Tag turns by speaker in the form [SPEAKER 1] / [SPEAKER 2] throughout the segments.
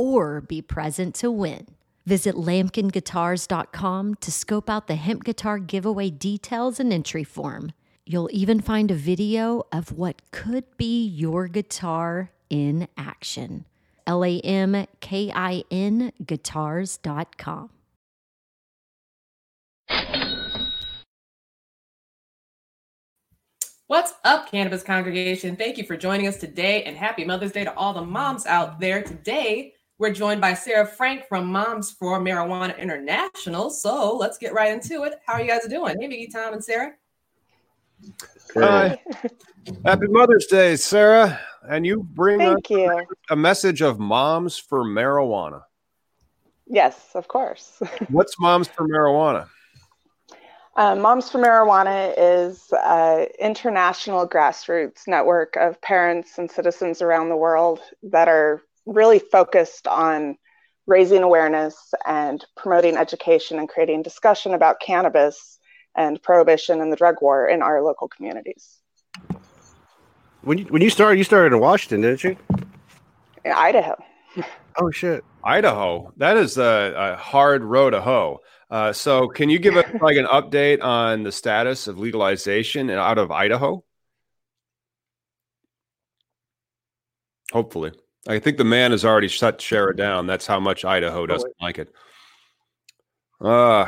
[SPEAKER 1] or be present to win. Visit lamkinguitars.com to scope out the hemp guitar giveaway details and entry form. You'll even find a video of what could be your guitar in action. L A M K I N guitars.com.
[SPEAKER 2] What's up, Cannabis Congregation? Thank you for joining us today and happy Mother's Day to all the moms out there. Today, we're joined by Serra Frank from Moms for Marijuana International. So let's get right into it. How are you guys doing? Hey, Miggy, Tom, and Serra.
[SPEAKER 3] Hi. Happy Mother's Day, Sarah. And you bring
[SPEAKER 4] Thank
[SPEAKER 3] us
[SPEAKER 4] you.
[SPEAKER 3] a message of Moms for Marijuana.
[SPEAKER 4] Yes, of course.
[SPEAKER 3] What's Moms for Marijuana?
[SPEAKER 4] Uh, Moms for Marijuana is an international grassroots network of parents and citizens around the world that are really focused on raising awareness and promoting education and creating discussion about cannabis and prohibition and the drug war in our local communities.
[SPEAKER 5] When you when you started, you started in Washington, didn't you?
[SPEAKER 4] In Idaho.
[SPEAKER 5] Oh shit!
[SPEAKER 3] Idaho. That is a, a hard row to hoe. Uh, so, can you give us like an update on the status of legalization out of Idaho? Hopefully, I think the man has already shut Serra down. That's how much Idaho doesn't like it. Uh,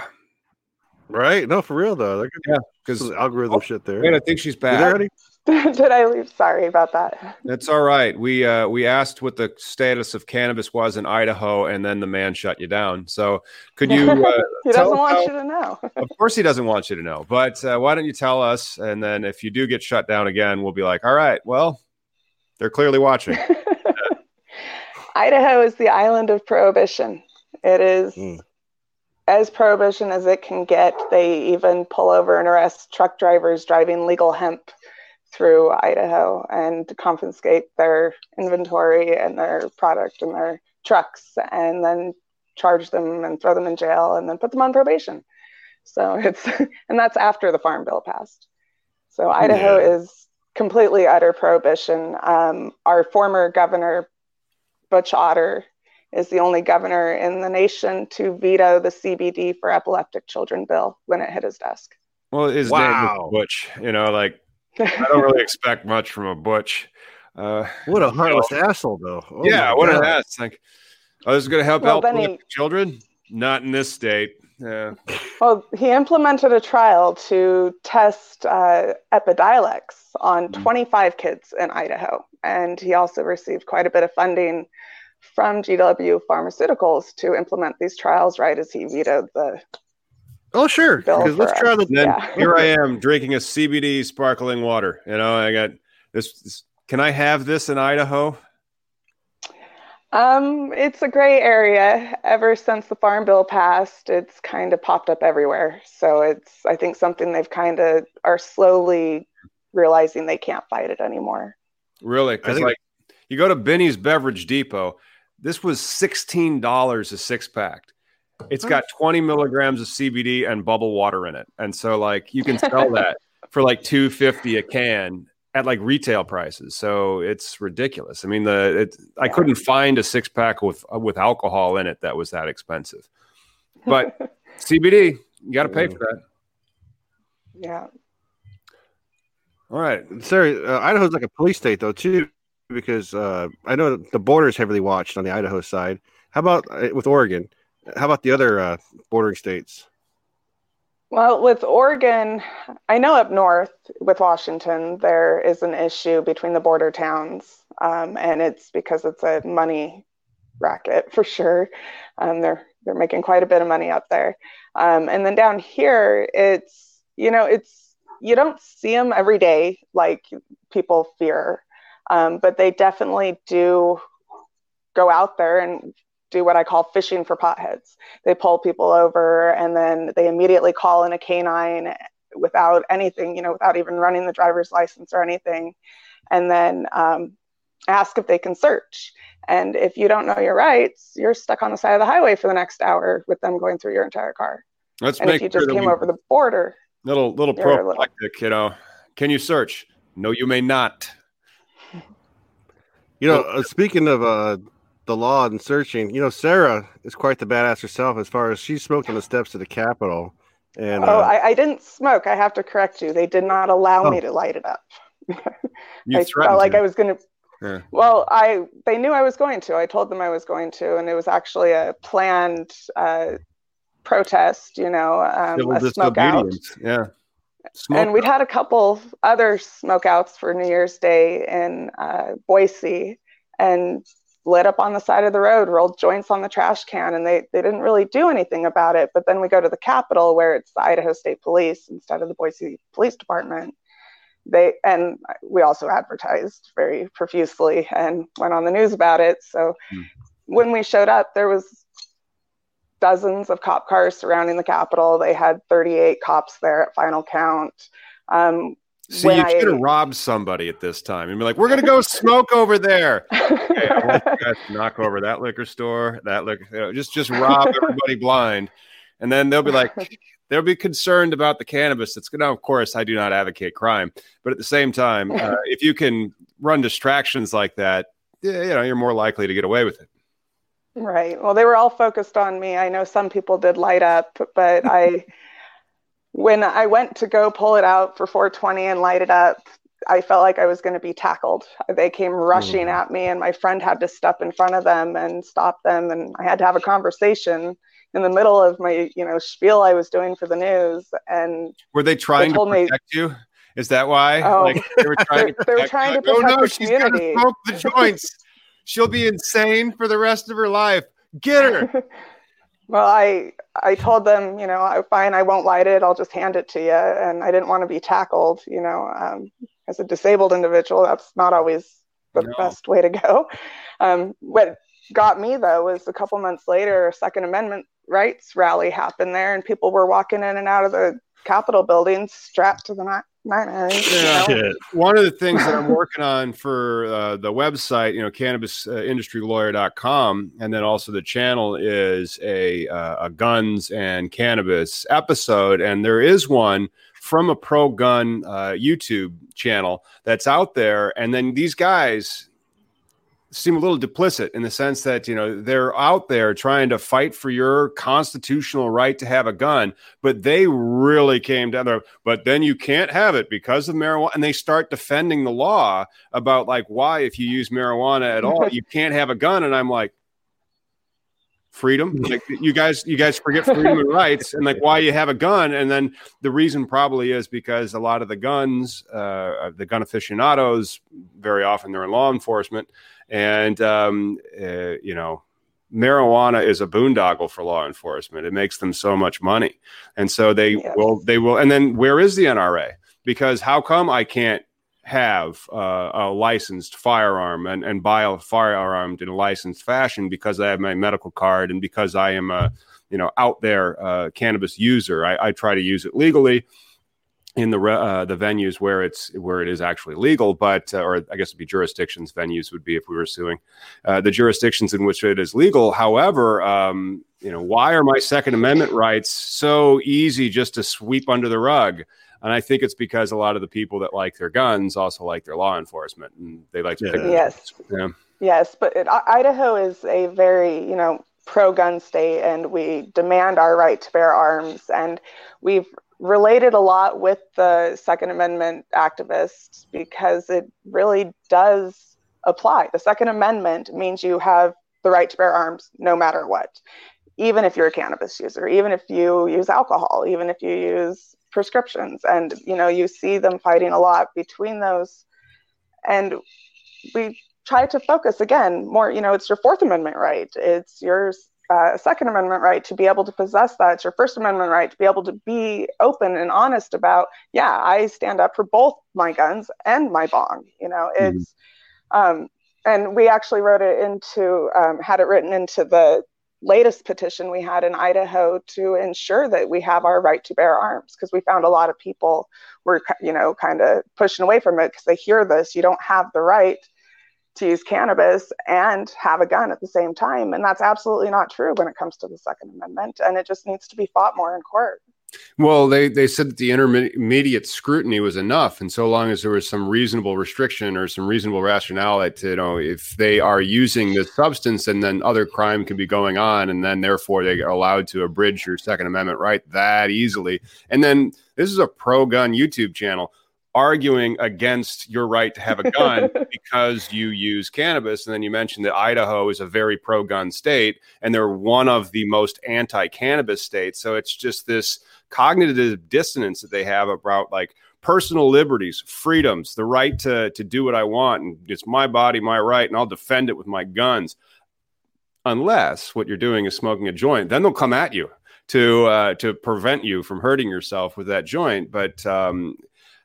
[SPEAKER 5] Right? No, for real though. They're
[SPEAKER 3] yeah, because
[SPEAKER 5] is algorithm shit there.
[SPEAKER 3] wait, I think she's
[SPEAKER 5] You
[SPEAKER 3] back.
[SPEAKER 5] Eddie?
[SPEAKER 4] Did I leave? Sorry about that.
[SPEAKER 3] That's all right. We uh, we asked what the status of cannabis was in Idaho, and then the man shut you down. So, could you? Uh,
[SPEAKER 4] he doesn't want
[SPEAKER 3] how-
[SPEAKER 4] you to know.
[SPEAKER 3] of course, he doesn't want you to know. But uh, why don't you tell us? And then, if you do get shut down again, we'll be like, all right, well, they're clearly watching.
[SPEAKER 4] Idaho is the island of prohibition. It is
[SPEAKER 5] Mm.
[SPEAKER 4] as prohibition as it can get. They even pull over and arrest truck drivers driving legal hemp through Idaho and confiscate their inventory and their product and their trucks and then charge them and throw them in jail and then put them on probation. So it's, and that's after the Farm Bill passed. So Idaho
[SPEAKER 5] Yeah.
[SPEAKER 4] is completely utter prohibition. Um, our former governor, Butch Otter, is the only governor in the nation to veto the CBD for epileptic children bill when it hit his desk.
[SPEAKER 3] Well, his name
[SPEAKER 5] Wow.
[SPEAKER 3] is Butch. You know, like I don't really expect much from a Butch. Uh,
[SPEAKER 5] What a heartless asshole, though. Oh
[SPEAKER 3] yeah,
[SPEAKER 5] my
[SPEAKER 3] what an ass! Like, oh, this is going to help
[SPEAKER 4] Well,
[SPEAKER 3] out
[SPEAKER 4] he-
[SPEAKER 3] children. Not in this state. Yeah.
[SPEAKER 4] Well, he implemented a trial to test uh, Epidiolex on
[SPEAKER 3] Mm.
[SPEAKER 4] 25 kids in Idaho. And he also received quite a bit of funding from GW Pharmaceuticals to implement these trials right as he vetoed the
[SPEAKER 5] Oh sure, because let's try the.
[SPEAKER 3] Then
[SPEAKER 4] Yeah.
[SPEAKER 3] here I am drinking a CBD sparkling water. You know, I got this, this. Can I have this in Idaho?
[SPEAKER 4] Um, it's a gray area. Ever since the Farm Bill passed, it's kind of popped up everywhere. So it's, I think, something they've kind of are slowly realizing they can't fight it anymore.
[SPEAKER 3] Really? Because
[SPEAKER 5] think-
[SPEAKER 3] like you go to Binny's Beverage Depot, this was sixteen dollars a six pack. It's got twenty milligrams of CBD and bubble water in it, and so like you can sell that for like two fifty a can at like retail prices. So it's ridiculous. I mean, the it, I couldn't find a six pack with with alcohol in it that was that expensive. But CBD, you got to pay for that.
[SPEAKER 4] Yeah.
[SPEAKER 3] All right.
[SPEAKER 5] Sorry, uh, Idaho's like a police state though too, because uh, I know the border is heavily watched on the Idaho side. How about uh, with Oregon? How about the other uh, bordering states?
[SPEAKER 4] Well, with Oregon, I know up north with Washington, there is an issue between the border towns, um, and it's because it's a money racket for sure. Um, they're they're making quite a bit of money up there, um, and then down here, it's you know it's you don't see them every day like people fear, um, but they definitely do go out there and do what I call fishing for potheads. They pull people over and then they immediately call in a canine without anything, you know, without even running the driver's license or anything, and then um, ask if they can search. And if you don't know your rights, you're stuck on the side of the highway for the next hour with them going through your entire car.
[SPEAKER 3] Let's
[SPEAKER 4] and
[SPEAKER 3] make
[SPEAKER 4] if you just
[SPEAKER 3] sure that
[SPEAKER 4] came
[SPEAKER 3] we-
[SPEAKER 4] over the border,
[SPEAKER 3] little little
[SPEAKER 4] You're little-
[SPEAKER 3] prophylactic, you know. Can you search? No, you may not.
[SPEAKER 5] You know, uh, speaking of uh, the law and searching, you know, Serra is quite the badass herself as far as she smoked on the steps of the Capitol. And
[SPEAKER 4] oh,
[SPEAKER 5] uh,
[SPEAKER 4] I, I didn't smoke. I have to correct you. They did not allow
[SPEAKER 5] Oh.
[SPEAKER 4] me to light it up.
[SPEAKER 3] You
[SPEAKER 4] I
[SPEAKER 3] threatened
[SPEAKER 4] felt like
[SPEAKER 3] her.
[SPEAKER 4] I was going to.
[SPEAKER 3] Yeah.
[SPEAKER 4] Well, I they knew I was going to. I told them I was going to, and it was actually a planned uh, protest. You know, um,
[SPEAKER 3] Civil
[SPEAKER 4] a smoke out.
[SPEAKER 3] Yeah. Smoke
[SPEAKER 4] And we'd had a couple other smokeouts for New Year's Day in uh, Boise, and lit up on the side of the road, rolled joints on the trash can, and they they didn't really do anything about it. But then we go to the Capitol, where it's the Idaho State Police instead of the Boise Police Department. They and we also advertised very profusely and went on the news about it. So
[SPEAKER 3] Hmm.
[SPEAKER 4] when we showed up, there was dozens of cop cars surrounding the Capitol. They had 38 cops there at final count. Um,
[SPEAKER 3] See,
[SPEAKER 4] when
[SPEAKER 3] you
[SPEAKER 4] I-
[SPEAKER 3] should have robbed somebody at this time and be like, "We're gonna go smoke over there." Hey, I want you guys to knock over that liquor store, that liquor. You know, just just rob everybody blind, and then they'll be like, they'll be concerned about the cannabis. That's gonna. Of course, I do not advocate crime, but at the same time, uh, if you can run distractions like that, yeah, you know, you're more likely to get away with it.
[SPEAKER 4] Right. Well, they were all focused on me. I know some people did light up, but I, when I went to go pull it out for 420 and light it up, I felt like I was going to be tackled. They came rushing
[SPEAKER 3] Mhm.
[SPEAKER 4] at me, and my friend had to step in front of them and stop them, and I had to have a conversation in the middle of my, you know, spiel I was doing for the news. And
[SPEAKER 3] Were they trying to
[SPEAKER 4] told me-
[SPEAKER 3] protect you? Is that why?
[SPEAKER 4] Oh.
[SPEAKER 3] like they were trying to
[SPEAKER 4] They- they
[SPEAKER 3] protect
[SPEAKER 4] trying to protect
[SPEAKER 3] oh no,
[SPEAKER 4] the
[SPEAKER 3] she's gonna smoke the joints. She'll be insane for the rest of her life. Get her.
[SPEAKER 4] well, I I told them, you know, I fine, I won't light it. I'll just hand it to you. And I didn't want to be tackled, you know, um, as a disabled individual. That's not always the
[SPEAKER 3] No.
[SPEAKER 4] best way to go. Um, what got me though was a couple months later, a Second Amendment rights rally happened there, and people were walking in and out of the Capitol building strapped to the ni- nine irons. you
[SPEAKER 3] Yeah. One of the things that I'm working on for uh, the website, you know, cannabisindustrylawyer.com, and then also the channel is a, uh, a guns and cannabis episode. And there is one from a pro gun uh, YouTube channel that's out there. And then these guys seem a little duplicit in the sense that, you know, they're out there trying to fight for your constitutional right to have a gun, but they really came down there. But then you can't have it because of marijuana. And they start defending the law about like why, if you use marijuana at all, you can't have a gun. And I'm like, freedom like you guys you guys forget freedom and rights and like why you have a gun and then the reason probably is because a lot of the guns uh the gun aficionados very often they're in law enforcement and um uh, you know marijuana is a boondoggle for law enforcement it makes them so much money and so they
[SPEAKER 4] Yes.
[SPEAKER 3] will they will and then where is the nra because how come i can't have uh, a licensed firearm and, and buy a firearm in a licensed fashion because I have my medical card and because I am a you know out there uh, cannabis user. I, I try to use it legally in the uh, the venues where it's where it is actually legal, but uh, or I guess it'd be jurisdictions. Venues would be if we were suing uh, the jurisdictions in which it is legal. However, um, you know why are my Second Amendment rights so easy just to sweep under the rug? And I think it's because a lot of the people that like their guns also like their law enforcement, and they like to pick
[SPEAKER 5] Yeah.
[SPEAKER 4] Yes.
[SPEAKER 3] Yeah.
[SPEAKER 4] Yes, but it, Idaho is a very, you know, pro-gun state, and we demand our right to bear arms. And we've related a lot with the Second Amendment activists because it really does apply. The Second Amendment means you have the right to bear arms no matter what. even if you're a cannabis user, even if you use alcohol, even if you use prescriptions. And, you know, you see them fighting a lot between those. And we try to focus again more, you know, it's your Fourth Amendment right. It's your uh, Second Amendment right to be able to possess that. It's your First Amendment right to be able to be open and honest about, yeah, I stand up for both my guns and my bong. You know, mm-hmm. it's, mm-hmm. um, and we actually wrote it into, um, had it written into the latest petition we had in Idaho to ensure that we have our right to bear arms because we found a lot of people were you know kind of pushing away from it because they hear this you don't have the right to use cannabis and have a gun at the same time. And that's absolutely not true when it comes to the second amendment. And it just needs to be fought more in court.
[SPEAKER 3] Well, they, they said that the intermediate scrutiny was enough, and so long as there was some reasonable restriction or some reasonable rationale that you know if they are using this substance, and then other crime can be going on, and then therefore they are allowed to abridge your Second Amendment right that easily. And then this is a pro-gun YouTube channel arguing against your right to have a gun because you use cannabis. And then you mentioned that Idaho is a very pro gun state and they're one of the most anti cannabis states. So it's just this cognitive dissonance that they have about like personal liberties, freedoms, the right to, to do what I want. And it's my body, my right, and I'll defend it with my guns. Unless what you're doing is smoking a joint, then they'll come at you to uh, to prevent you from hurting yourself with that joint. But um,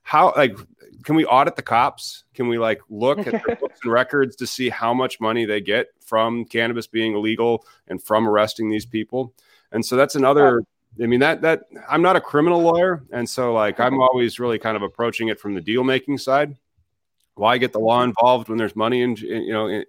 [SPEAKER 3] how like can we audit the cops? Can we like look at their books and records to see how much money they get from cannabis being illegal and from arresting these people? And so that's another I mean that that I'm not a criminal lawyer, and so like I'm always really kind of approaching it from the deal making side. Why get the law involved when there's money and you know?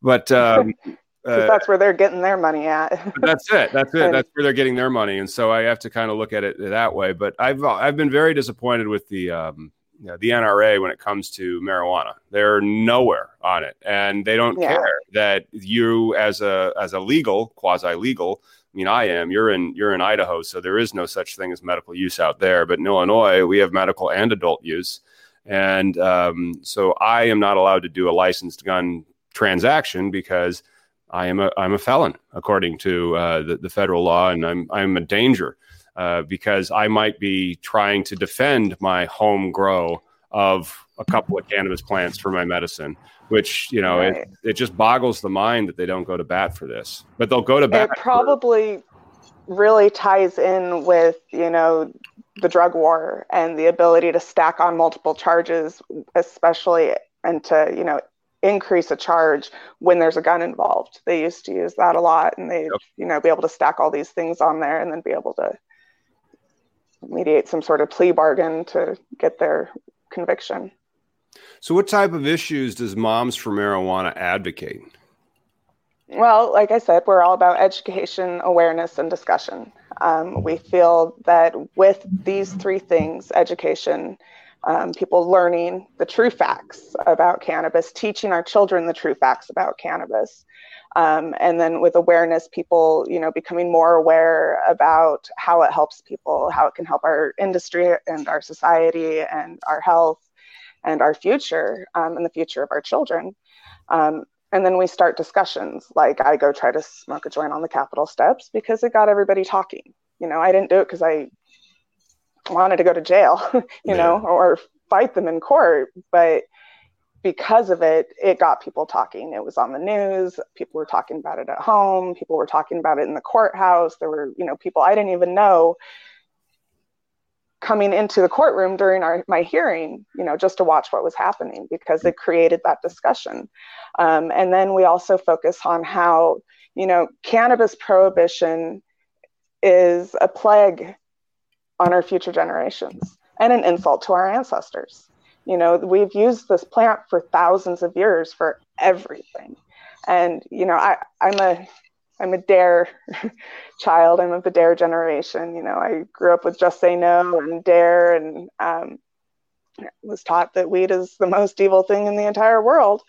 [SPEAKER 3] But um,
[SPEAKER 4] uh, that's where they're getting their money at.
[SPEAKER 3] that's it. That's it. That's where they're getting their money, and so I have to kind of look at it that way. But I've I've been very disappointed with the um, you know, the NRA when it comes to marijuana. They're nowhere on it, and they don't yeah. care that you as a as a legal quasi legal I mean, I am. You're in you're in Idaho, so there is no such thing as medical use out there. But in Illinois, we have medical and adult use, and um, so I am not allowed to do a licensed gun transaction because I am a I'm a felon according to uh, the, the federal law, and I'm I'm a danger uh, because I might be trying to defend my home grow of a couple of cannabis plants for my medicine, which you know right. it, it just boggles the mind that they don't go to bat for this, but they'll go to bat.
[SPEAKER 4] It probably for... really ties in with you know the drug war and the ability to stack on multiple charges, especially and to you know increase a charge when there's a gun involved. They used to use that a lot, and they you know be able to stack all these things on there and then be able to mediate some sort of plea bargain to get their conviction.
[SPEAKER 3] So, what type of issues does Moms for Marijuana advocate?
[SPEAKER 4] Well, like I said, we're all about education, awareness, and discussion. Um, we feel that with these three things education, um, people learning the true facts about cannabis, teaching our children the true facts about cannabis. Um, and then with awareness, people, you know, becoming more aware about how it helps people, how it can help our industry and our society and our health and our future um, and the future of our children. Um, and then we start discussions. Like I go try to smoke a joint on the Capitol steps because it got everybody talking. You know, I didn't do it because I wanted to go to jail, you yeah. know, or fight them in court, but because of it, it got people talking. It was on the news. People were talking about it at home. People were talking about it in the courthouse. There were, you know, people I didn't even know coming into the courtroom during our, my hearing, you know, just to watch what was happening because it created that discussion. Um, and then we also focus on how, you know, cannabis prohibition is a plague on our future generations and an insult to our ancestors. You know, we've used this plant for thousands of years for everything. And, you know, I, I'm a I'm a dare child. I'm of the dare generation. You know, I grew up with Just Say No and Dare, and um, was taught that weed is the most evil thing in the entire world,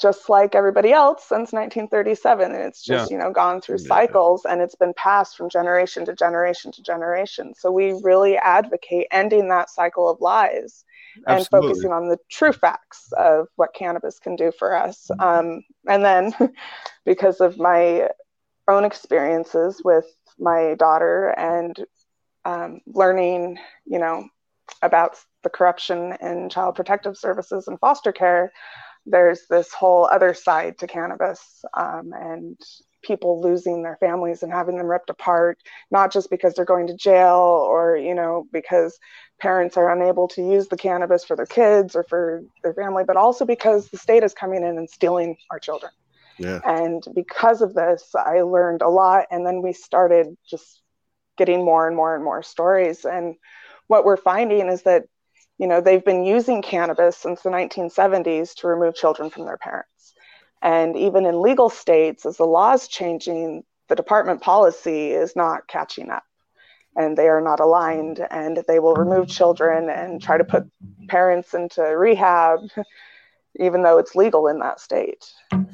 [SPEAKER 4] just like everybody else since 1937. And it's just, yeah. you know, gone through yeah. cycles and it's been passed from generation to generation to generation. So we really advocate ending that cycle of lies. Absolutely. and focusing on the true facts of what cannabis can do for us. Um, and then, because of my own experiences with my daughter and um, learning, you know, about the corruption in child protective services and foster care, there's this whole other side to cannabis um, and people losing their families and having them ripped apart, not just because they're going to jail or, you know, because parents are unable to use the cannabis for their kids or for their family, but also because the state is coming in and stealing our children.
[SPEAKER 5] Yeah.
[SPEAKER 4] And because of this, I learned a lot. And then we started just getting more and more and more stories. And what we're finding is that you know they've been using cannabis since the 1970s to remove children from their parents. And even in legal states as the law is changing the department policy is not catching up. And they are not aligned and they will remove children and try to put parents into rehab even though it's legal in that state.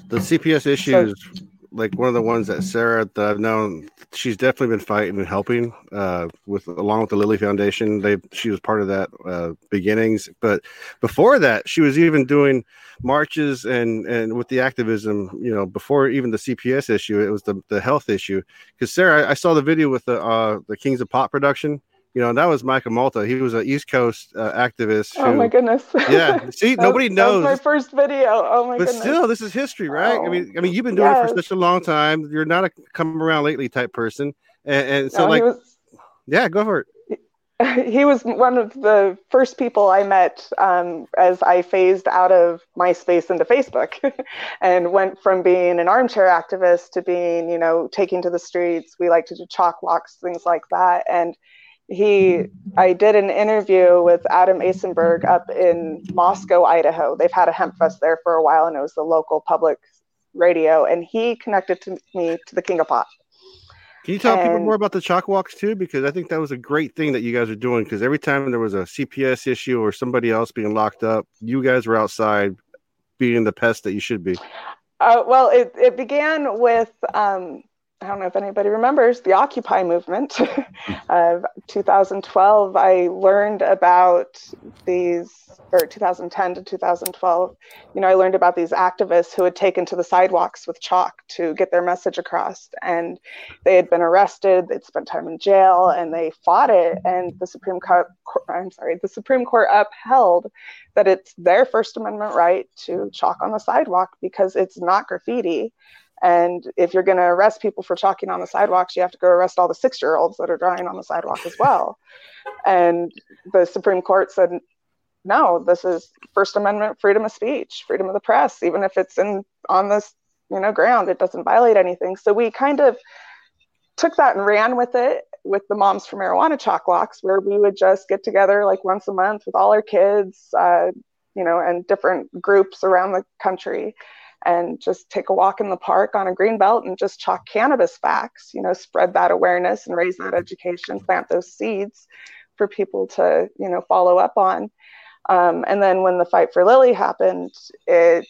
[SPEAKER 5] The cps issues so, like one of the ones that Serra that I've known, she's definitely been fighting and helping uh, with along with the Lily Foundation. They she was part of that uh, beginnings, but before that, she was even doing marches and and with the activism. You know, before even the CPS issue, it was the the health issue. Because Serra, I, I, saw the video with the uh, the Kings of Pot production you know, that was Michael Malta. He was an East Coast uh, activist.
[SPEAKER 4] Oh who, oh my goodness!
[SPEAKER 5] Yeah, see, nobody knows.
[SPEAKER 4] my first video. Oh my
[SPEAKER 5] but
[SPEAKER 4] goodness!
[SPEAKER 5] But still, this is history, right? Oh, I mean, I mean, you've been doing yes. it for such a long time. You're not a come around lately type person, and, and so no, like, was, yeah, go for it.
[SPEAKER 4] He was one of the first people I met um, as I phased out of MySpace into Facebook, and went from being an armchair activist to being, you know, taking to the streets. We like to do chalk walks, things like that, and he i did an interview with adam asenberg up in moscow idaho. They've had a hemp fest there for a while and it was the local public radio and he connected to me to the king of pot.
[SPEAKER 5] Can you tell and, people more about the chalk walks too? Because i think that was a great thing that you guys are doing because every time there was a cps issue or somebody else being locked up you guys were outside being the pest that you should be.
[SPEAKER 4] Uh, well it, it began with um, I don't know if anybody remembers the Occupy movement of 2012. I learned about these, or 2010 to 2012. You know, I learned about these activists who had taken to the sidewalks with chalk to get their message across, and they had been arrested. They'd spent time in jail, and they fought it. And the Supreme Court, I'm sorry, the Supreme Court upheld that it's their First Amendment right to chalk on the sidewalk because it's not graffiti and if you're going to arrest people for chalking on the sidewalks, you have to go arrest all the six year olds that are drawing on the sidewalk as well. and the Supreme Court said, no, this is First Amendment freedom of speech, freedom of the press, even if it's in on this you know ground, it doesn't violate anything. So we kind of took that and ran with it with the Moms for Marijuana chalk walks, where we would just get together like once a month with all our kids, uh, you know, and different groups around the country and just take a walk in the park on a green belt and just chalk cannabis facts, you know, spread that awareness and raise that education, plant those seeds for people to, you know, follow up on. Um, and then when the fight for Lily happened, it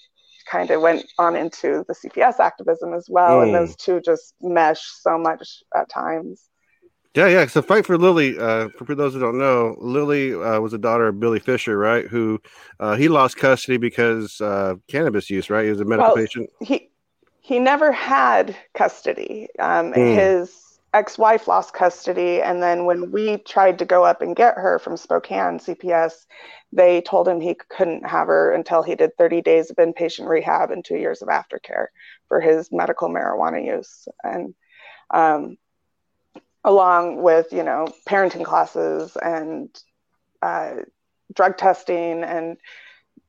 [SPEAKER 4] kind of went on into the CPS activism as well. Mm. And those two just mesh so much at times.
[SPEAKER 5] Yeah, yeah. So fight for Lily. Uh, for those who don't know, Lily uh, was a daughter of Billy Fisher, right? Who uh, he lost custody because uh, cannabis use, right? He was a medical well, patient.
[SPEAKER 4] He he never had custody. Um, mm. His ex-wife lost custody, and then when we tried to go up and get her from Spokane CPS, they told him he couldn't have her until he did 30 days of inpatient rehab and two years of aftercare for his medical marijuana use. And um, along with you know parenting classes and uh, drug testing and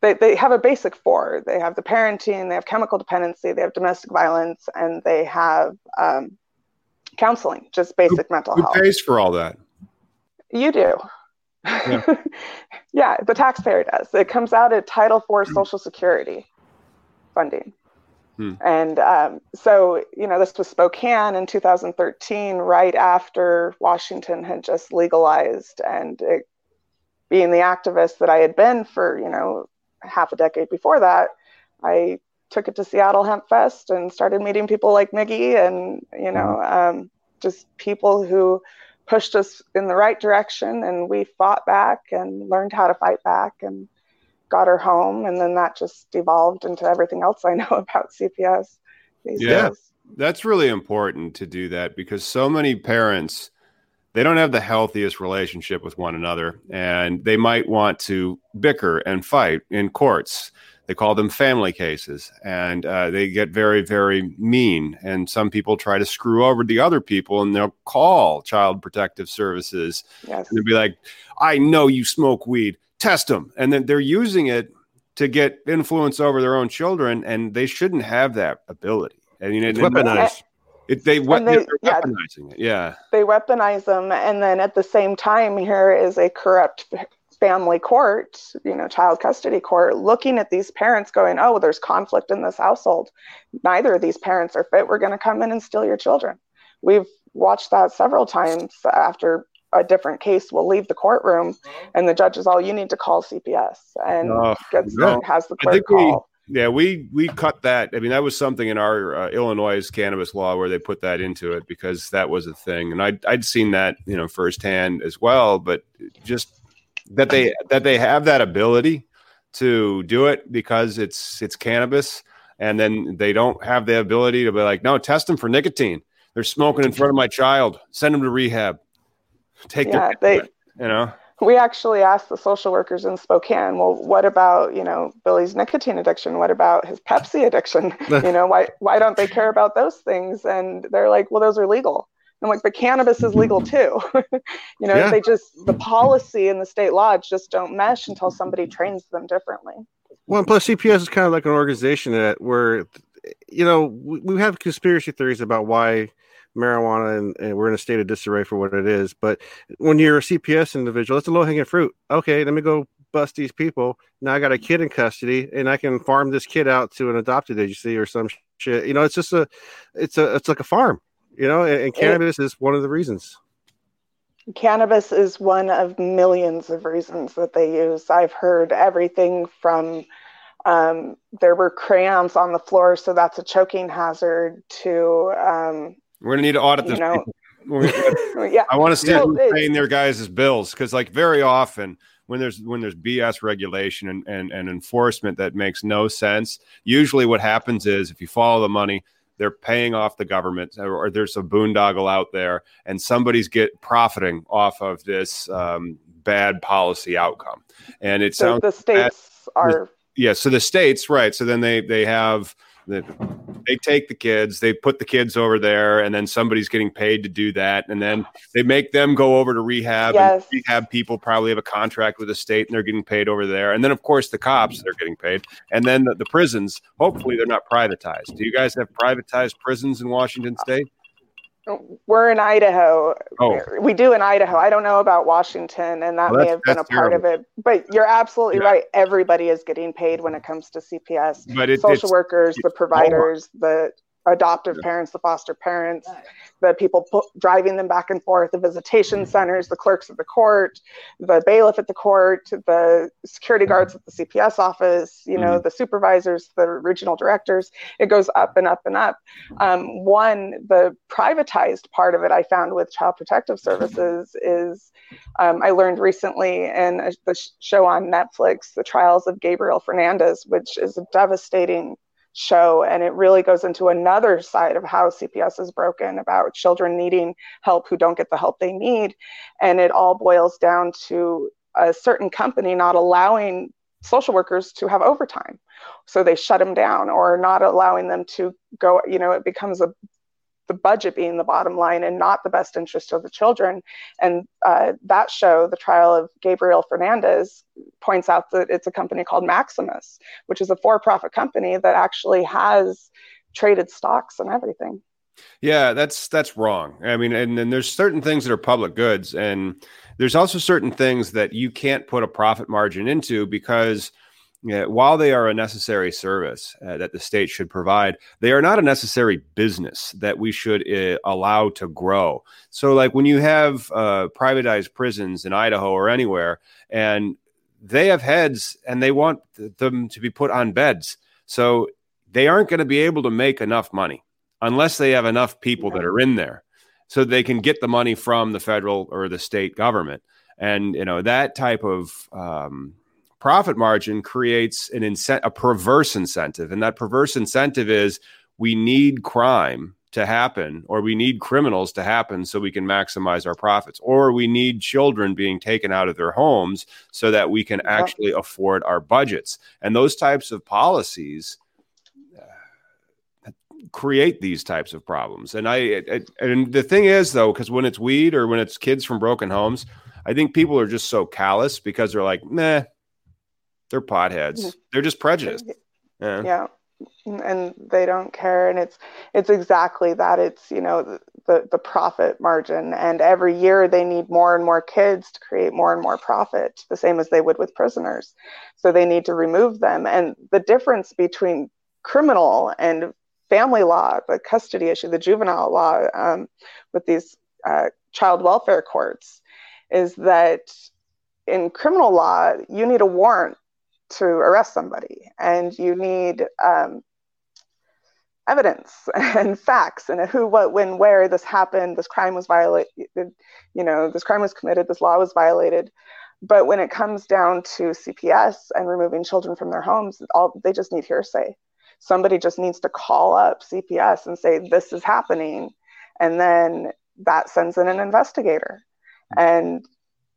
[SPEAKER 4] they, they have a basic four. They have the parenting they have chemical dependency they have domestic violence and they have um, counseling just basic
[SPEAKER 3] who,
[SPEAKER 4] mental
[SPEAKER 3] who
[SPEAKER 4] health.
[SPEAKER 3] pays for all that?
[SPEAKER 4] You do. Yeah. yeah the taxpayer does. It comes out of title IV social security funding Hmm. And um, so, you know, this was Spokane in 2013, right after Washington had just legalized. And it, being the activist that I had been for, you know, half a decade before that, I took it to Seattle Hemp Fest and started meeting people like Miggy and, you know, hmm. um, just people who pushed us in the right direction. And we fought back and learned how to fight back. And got her home, and then that just evolved into everything else I know about CPS.
[SPEAKER 3] yeah.
[SPEAKER 4] Days.
[SPEAKER 3] That's really important to do that because so many parents they don't have the healthiest relationship with one another and they might want to bicker and fight in courts they call them family cases and uh, they get very very mean and some people try to screw over the other people and they'll call child protective services
[SPEAKER 4] Yes.
[SPEAKER 3] and they'll be like i know you smoke weed test them and then they're using it to get influence over their own children and they shouldn't have that ability i mean
[SPEAKER 5] It's
[SPEAKER 3] it,
[SPEAKER 5] weaponized.
[SPEAKER 3] it, they, we-
[SPEAKER 4] they-
[SPEAKER 3] they're
[SPEAKER 4] yeah.
[SPEAKER 3] weaponizing it yeah
[SPEAKER 4] They weaponize them, and then at the same time, here is a corrupt family court, you know, child custody court, looking at these parents, going, "Oh, there's conflict in this household. Neither of these parents are fit. We're going to come in and steal your children." We've watched that several times after a different case will leave the courtroom and the judge is all you need to call CPS and
[SPEAKER 3] Oh,
[SPEAKER 4] gets
[SPEAKER 3] yeah.
[SPEAKER 4] has the
[SPEAKER 3] I
[SPEAKER 4] clerk
[SPEAKER 3] think we-
[SPEAKER 4] call.
[SPEAKER 3] Yeah, we we cut that. I mean, that was something in our uh, Illinois cannabis law where they put that into it because that was a thing, and I'd I'd seen that you know firsthand as well. But just that they that they have that ability to do it because it's it's cannabis, and then they don't have the ability to be like, no, test them for nicotine. They're smoking in front of my child. Send them to rehab. Take
[SPEAKER 4] Yeah,
[SPEAKER 3] their,
[SPEAKER 4] they
[SPEAKER 3] you know.
[SPEAKER 4] we actually asked the social workers in Spokane, well, what about, you know, Billy's nicotine addiction? What about his Pepsi addiction? you know, why why don't they care about those things? And they're like, well, those are legal. I'm like, but cannabis is legal too. you know,
[SPEAKER 5] Yeah.
[SPEAKER 4] they just the policy and the state law just don't mesh until somebody trains them differently.
[SPEAKER 5] Well, plus CPS is kind of like an organization that where, you know, we, we have conspiracy theories about why marijuana and, and we're in a state of disarray for what it is. But when you're a CPS individual, it's a low hanging fruit. Okay, let me go bust these people. Now I got a kid in custody, and I can farm this kid out to an adopted agency or some shit. You know, it's just a, it's a, it's like a farm. You know, and, and cannabis is one of the reasons.
[SPEAKER 4] Cannabis is one of millions of reasons that they use. I've heard everything from um, there were crayons on the floor, so that's a choking hazard, to um,
[SPEAKER 3] We're gonna need to audit
[SPEAKER 4] you
[SPEAKER 3] this.
[SPEAKER 4] know.
[SPEAKER 3] We're gonna-
[SPEAKER 4] yeah,
[SPEAKER 3] I want to see who's paying their guys' bills because, like, very often when there's when there's BS regulation and, and and enforcement that makes no sense, usually what happens is if you follow the money, they're paying off the government, or, or there's a boondoggle out there, and somebody's get profiting off of this um, bad policy outcome. And it
[SPEAKER 4] so
[SPEAKER 3] sounds
[SPEAKER 4] the states are
[SPEAKER 3] yeah so the states right so then they they have the, they take the kids they put the kids over there and then somebody's getting paid to do that and then they make them go over to rehab
[SPEAKER 4] Yes.
[SPEAKER 3] and rehab people probably have a contract with the state and they're getting paid over there and then of course the cops they're getting paid and then the, the prisons hopefully they're not privatized do you guys have privatized prisons in washington state
[SPEAKER 4] we're in Idaho.
[SPEAKER 3] Oh.
[SPEAKER 4] We do in Idaho. I don't know about Washington, and that
[SPEAKER 3] Well,
[SPEAKER 4] may have been a part of it. But you're absolutely
[SPEAKER 3] Yeah.
[SPEAKER 4] right. Everybody is getting paid when it comes to CPS.
[SPEAKER 3] but it,
[SPEAKER 4] Social workers, the providers, the adoptive parents, the foster parents, the people pu- driving them back and forth, the visitation centers, the clerks at the court, the bailiff at the court, the security guards at the CPS office, you know, the supervisors, the regional directors. It goes up and up and up. Um, one, the privatized part of it I found with Child Protective Services is um, I learned recently in a, the sh- show on Netflix, The Trials of Gabriel Fernandez, which is a devastating show. And it really goes into another side of how CPS is broken about children needing help who don't get the help they need. And it all boils down to a certain company not allowing social workers to have overtime. So they shut them down or not allowing them to go, you know, it becomes a the budget being the bottom line and not the best interest of the children. And uh, that show, The Trial of Gabriel Fernandez, points out that it's a company called Maximus, which is a for profit company that actually has traded stocks and everything.
[SPEAKER 3] Yeah, that's that's wrong. I mean, and then there's certain things that are public goods, and there's also certain things that you can't put a profit margin into because yeah, while they are a necessary service uh, that the state should provide, they are not a necessary business that we should uh, allow to grow. So, like when you have uh, privatized prisons in Idaho or anywhere, and they have heads and they want th- them to be put on beds, so they aren't going to be able to make enough money unless they have enough people that are in there so they can get the money from the federal or the state government and you know that type of um, profit margin creates an incentive a perverse incentive and that perverse incentive is we need crime to happen, or we need criminals to happen so we can maximize our profits, or we need children being taken out of their homes so that we can actually afford our budgets. And those types of policies uh, create these types of problems. And I, I and the thing is though, because when it's weed or when it's kids from broken homes, I think people are just so callous because they're like, nah, they're potheads. Mm-hmm. They're just prejudiced.
[SPEAKER 4] Yeah. yeah and they don't care and it's it's exactly that it's you know the the profit margin and every year they need more and more kids to create more and more profit the same as they would with prisoners so they need to remove them and the difference between criminal and family law the custody issue the juvenile law um, with these uh, child welfare courts is that in criminal law you need a warrant to arrest somebody and you need um, evidence and facts and who what when where this happened this crime was violated you know this crime was committed this law was violated. But when it comes down to cps and removing children from their homes all they just need hearsay. Somebody just needs to call up cps and say this is happening and then that sends in an investigator. And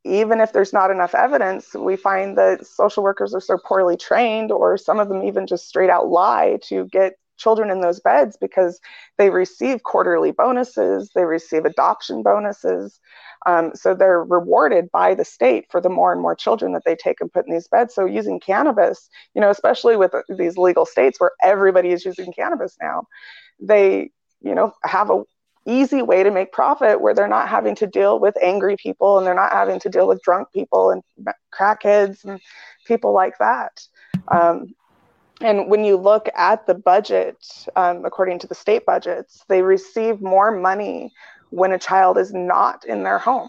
[SPEAKER 4] even if there's not enough evidence, we find that social workers are so poorly trained, or some of them even just straight out lie to get children in those beds because they receive quarterly bonuses, they receive adoption bonuses. Um, so they're rewarded by the state for the more and more children that they take and put in these beds. So using cannabis, you know, especially with these legal states where everybody is using cannabis now, they, you know, have a easy way to make profit where they're not having to deal with angry people and they're not having to deal with drunk people and crackheads and people like that. Um, and when you look at the budget, um, according to the state budgets, they receive more money when a child is not in their home.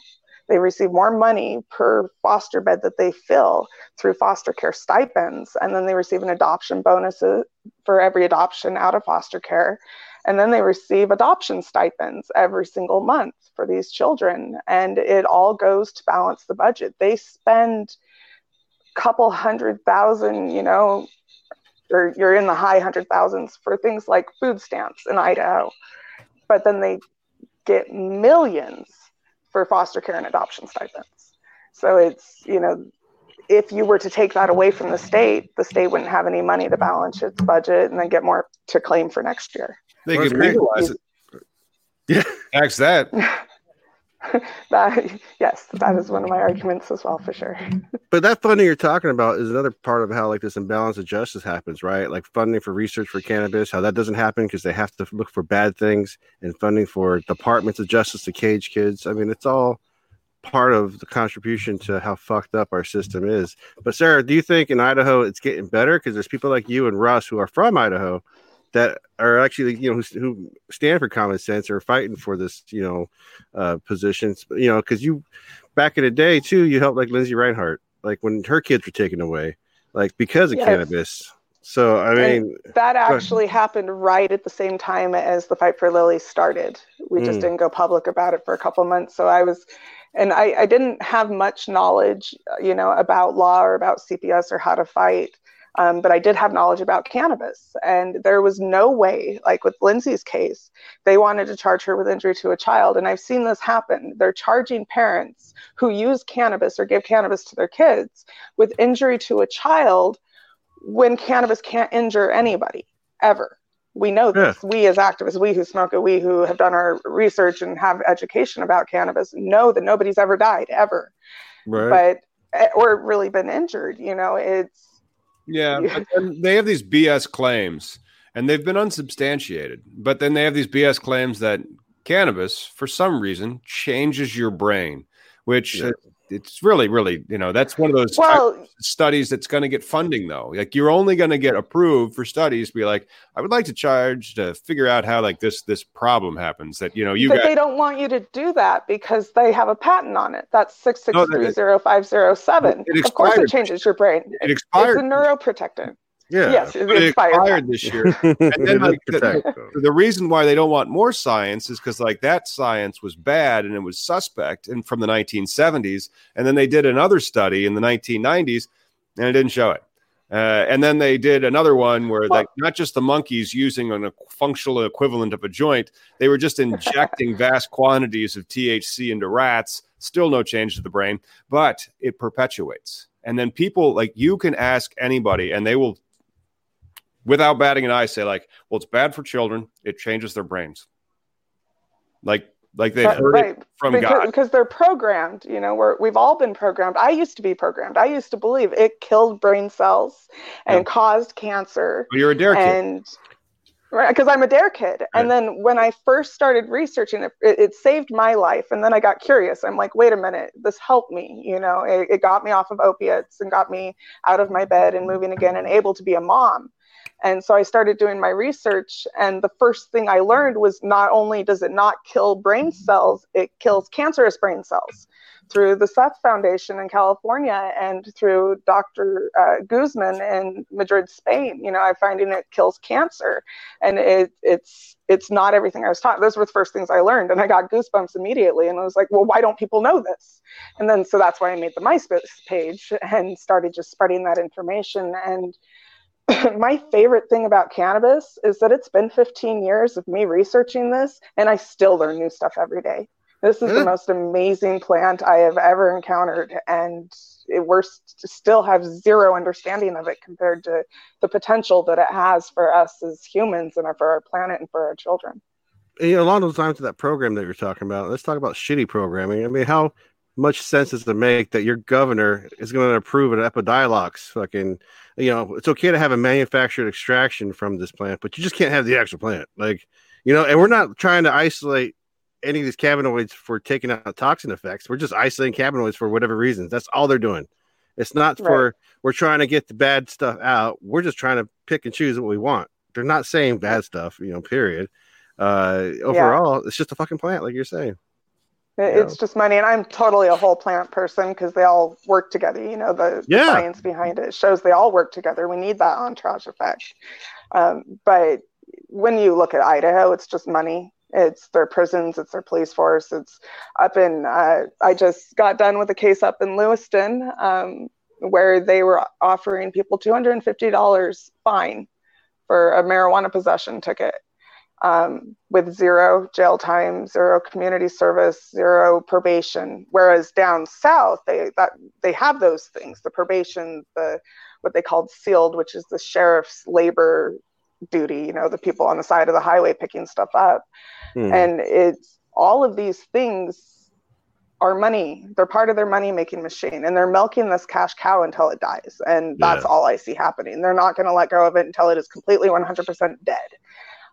[SPEAKER 4] They receive more money per foster bed that they fill through foster care stipends, and then they receive an adoption bonus for every adoption out of foster care. And then they receive adoption stipends every single month for these children. And it all goes to balance the budget. They spend a couple hundred thousand, you know, or you're in the high hundred thousands for things like food stamps in Idaho. But then they get millions for foster care and adoption stipends. So it's, you know, if you were to take that away from the state, the state wouldn't have any money to balance its budget and then get more to claim for next year.
[SPEAKER 3] They could legalize it. Yeah, ask that.
[SPEAKER 4] that yes, that is one of my arguments as well, for sure.
[SPEAKER 5] But that funding you're talking about is another part of how like this imbalance of justice happens, right? Like funding for research for cannabis, how that doesn't happen because they have to look for bad things, and funding for departments of justice to cage kids. I mean, it's all part of the contribution to how fucked up our system is. But Serra, do you think in Idaho it's getting better because there's people like you and Russ who are from Idaho that are actually you know who, who stand for common sense or fighting for this you know uh, positions you know because you back in the day too you helped like Lindsay Reinhardt like when her kids were taken away like because of yes. cannabis so I mean
[SPEAKER 4] and that actually happened right at the same time as the fight for Lily started. We mm. just didn't go public about it for a couple months. So I was, and I, I didn't have much knowledge, you know, about law or about CPS or how to fight. Um, but I did have knowledge about cannabis. And there was no way, like with Lindsay's case, they wanted to charge her with injury to a child. And I've seen this happen. They're charging parents who use cannabis or give cannabis to their kids with injury to a child when cannabis can't injure anybody ever. We know this. Yeah. We as activists, we who smoke it, we who have done our research and have education about cannabis know that nobody's ever died ever. Right. But eh, or really been injured. You know, it's
[SPEAKER 3] yeah, they have these BS claims, and they've been unsubstantiated. But then they have these BS claims that cannabis, for some reason, changes your brain, which yeah it's really, really, you know, that's one of those well, studies that's going to get funding though. Like you're only going to get approved for studies. Be like, I would like to charge to figure out how like this this problem happens. That you know you.
[SPEAKER 4] But got- they don't want you to do that because they have a patent on it. That's six six three zero five zero seven. Of course, it changes your brain.
[SPEAKER 3] It expired.
[SPEAKER 4] It's a neuroprotectant.
[SPEAKER 3] Yeah. Yes, it, it expired this year. and then like the, the, reason why they don't want more science is because like that science was bad and it was suspect and from the 1970s. And then they did another study in the 1990s and it didn't show it. Uh, and then they did another one where like not just the monkeys using an, a functional equivalent of a joint, they were just injecting vast quantities of THC into rats. Still no change to the brain, but it perpetuates. And then people like you can ask anybody, and they will, without batting an eye, say like, "Well, it's bad for children. It changes their brains." Like like they've heard right. it from
[SPEAKER 4] because,
[SPEAKER 3] God.
[SPEAKER 4] Because they're programmed, you know, we're, we've all been programmed. I used to be programmed. I used to believe it killed brain cells and yeah. caused cancer.
[SPEAKER 3] Well, you're a dare
[SPEAKER 4] and, kid. Right, because I'm a dare kid. Right. And then when I first started researching it, it, it, saved my life. And then I got curious. I'm like, wait a minute, this helped me. You know, it, it got me off of opiates and got me out of my bed and moving again and able to be a mom. And so I started doing my research. And the first thing I learned was not only does it not kill brain cells, it kills cancerous brain cells through the Seth Foundation in California and through Dr. Uh, Guzman in Madrid, Spain. You know, I'm finding it kills cancer, and it, it's it's not everything I was taught. Those were the first things I learned, and I got goosebumps immediately. And I was like, well, why don't people know this? And then so that's why I made the MySpace page and started just spreading that information and my favorite thing about cannabis is that it's been 15 years of me researching this and I still learn new stuff every day. This is the most amazing plant I have ever encountered, and it, we're st- still have zero understanding of it compared to the potential that it has for us as humans and for our planet and for our children.
[SPEAKER 5] You know, along those lines of that program that you're talking about, let's talk about shitty programming. I mean, how much sense does it make that your governor is going to approve an Epidiolex fucking you know, it's okay to have a manufactured extraction from this plant, but you just can't have the actual plant. Like, you know, and we're not trying to isolate any of these cannabinoids for taking out toxin effects. We're just isolating cannabinoids for whatever reasons. That's all they're doing. It's not for we're trying to get the bad stuff out. We're just trying to pick and choose what we want. They're not saying bad stuff, you know, period. Uh overall, yeah. it's just a fucking plant, like you're saying.
[SPEAKER 4] It's yeah. just money, and I'm totally a whole plant person because they all work together. You know, the, yeah. the, science behind it shows they all work together. We need that entourage effect. Um, but when you look at Idaho, it's just money. It's their prisons, it's their police force. It's up in. Uh, I just got done with a case up in Lewiston um, where they were offering people $250 fine for a marijuana possession ticket um, with zero jail time, zero community service, zero probation. Whereas down south, they that they have those things: the probation, the what they called SILD, which is the sheriff's labor duty. You know, the people on the side of the highway picking stuff up, hmm. and it's all of these things are money. They're part of their money making machine, and they're milking this cash cow until it dies. And that's yeah. all I see happening. They're not going to let go of it until it is completely 100% dead.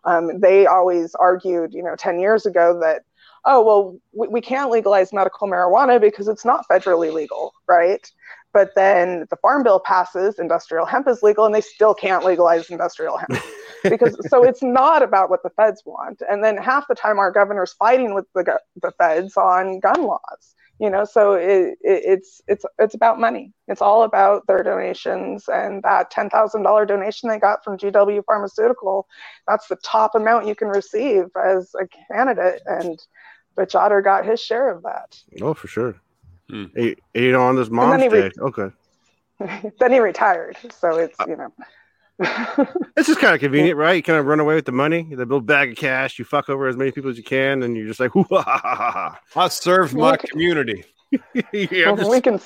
[SPEAKER 4] Um, they always argued, you know, 10 years ago that, oh, well, we, we can't legalize medical marijuana because it's not federally legal, right? But then the Farm Bill passes, industrial hemp is legal, and they still can't legalize industrial hemp. because so it's not about what the feds want. And then half the time our governor's fighting with the, the feds on gun laws you know so it, it, it's it's it's about money. It's all about their donations and that $10000 donation they got from gw pharmaceutical. That's the top amount you can receive as a candidate and Bitch Otter got his share of that.
[SPEAKER 5] Oh for sure. Hmm. eight, eight on this mom's day re- okay.
[SPEAKER 4] Then he retired so it's you know
[SPEAKER 5] it's just kind of convenient, right? You kind of run away with the money, the little bag of cash, you fuck over as many people as you can, and you're just like,
[SPEAKER 3] I served my community.
[SPEAKER 4] yeah, well, just... We can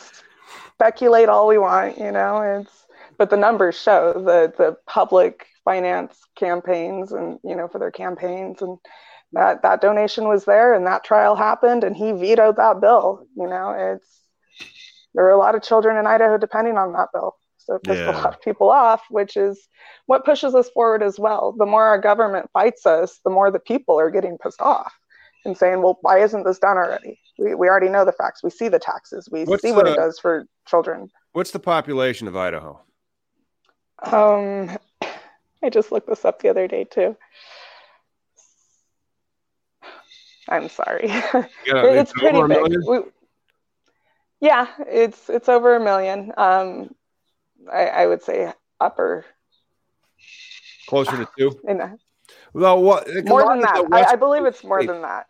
[SPEAKER 4] speculate all we want, you know. It's but the numbers show the the public finance campaigns, and you know, for their campaigns, and that that donation was there, and that trial happened, and he vetoed that bill. You know, it's there are a lot of children in Idaho depending on that bill. So it pissed yeah. a lot of people off, which is what pushes us forward as well. The more our government fights us, the more the people are getting pissed off and saying, well, why isn't this done already? We, we already know the facts. We see the taxes. We what's see what the, it does for children.
[SPEAKER 3] What's the population of Idaho?
[SPEAKER 4] Um, I just looked this up the other day too. I'm sorry. Yeah, it's, it's pretty big. We, yeah, it's it's over a million. Um, I, I would say upper.
[SPEAKER 3] Closer to two.
[SPEAKER 4] In a,
[SPEAKER 3] well, what
[SPEAKER 4] more than that? I, I, believe it's more than that.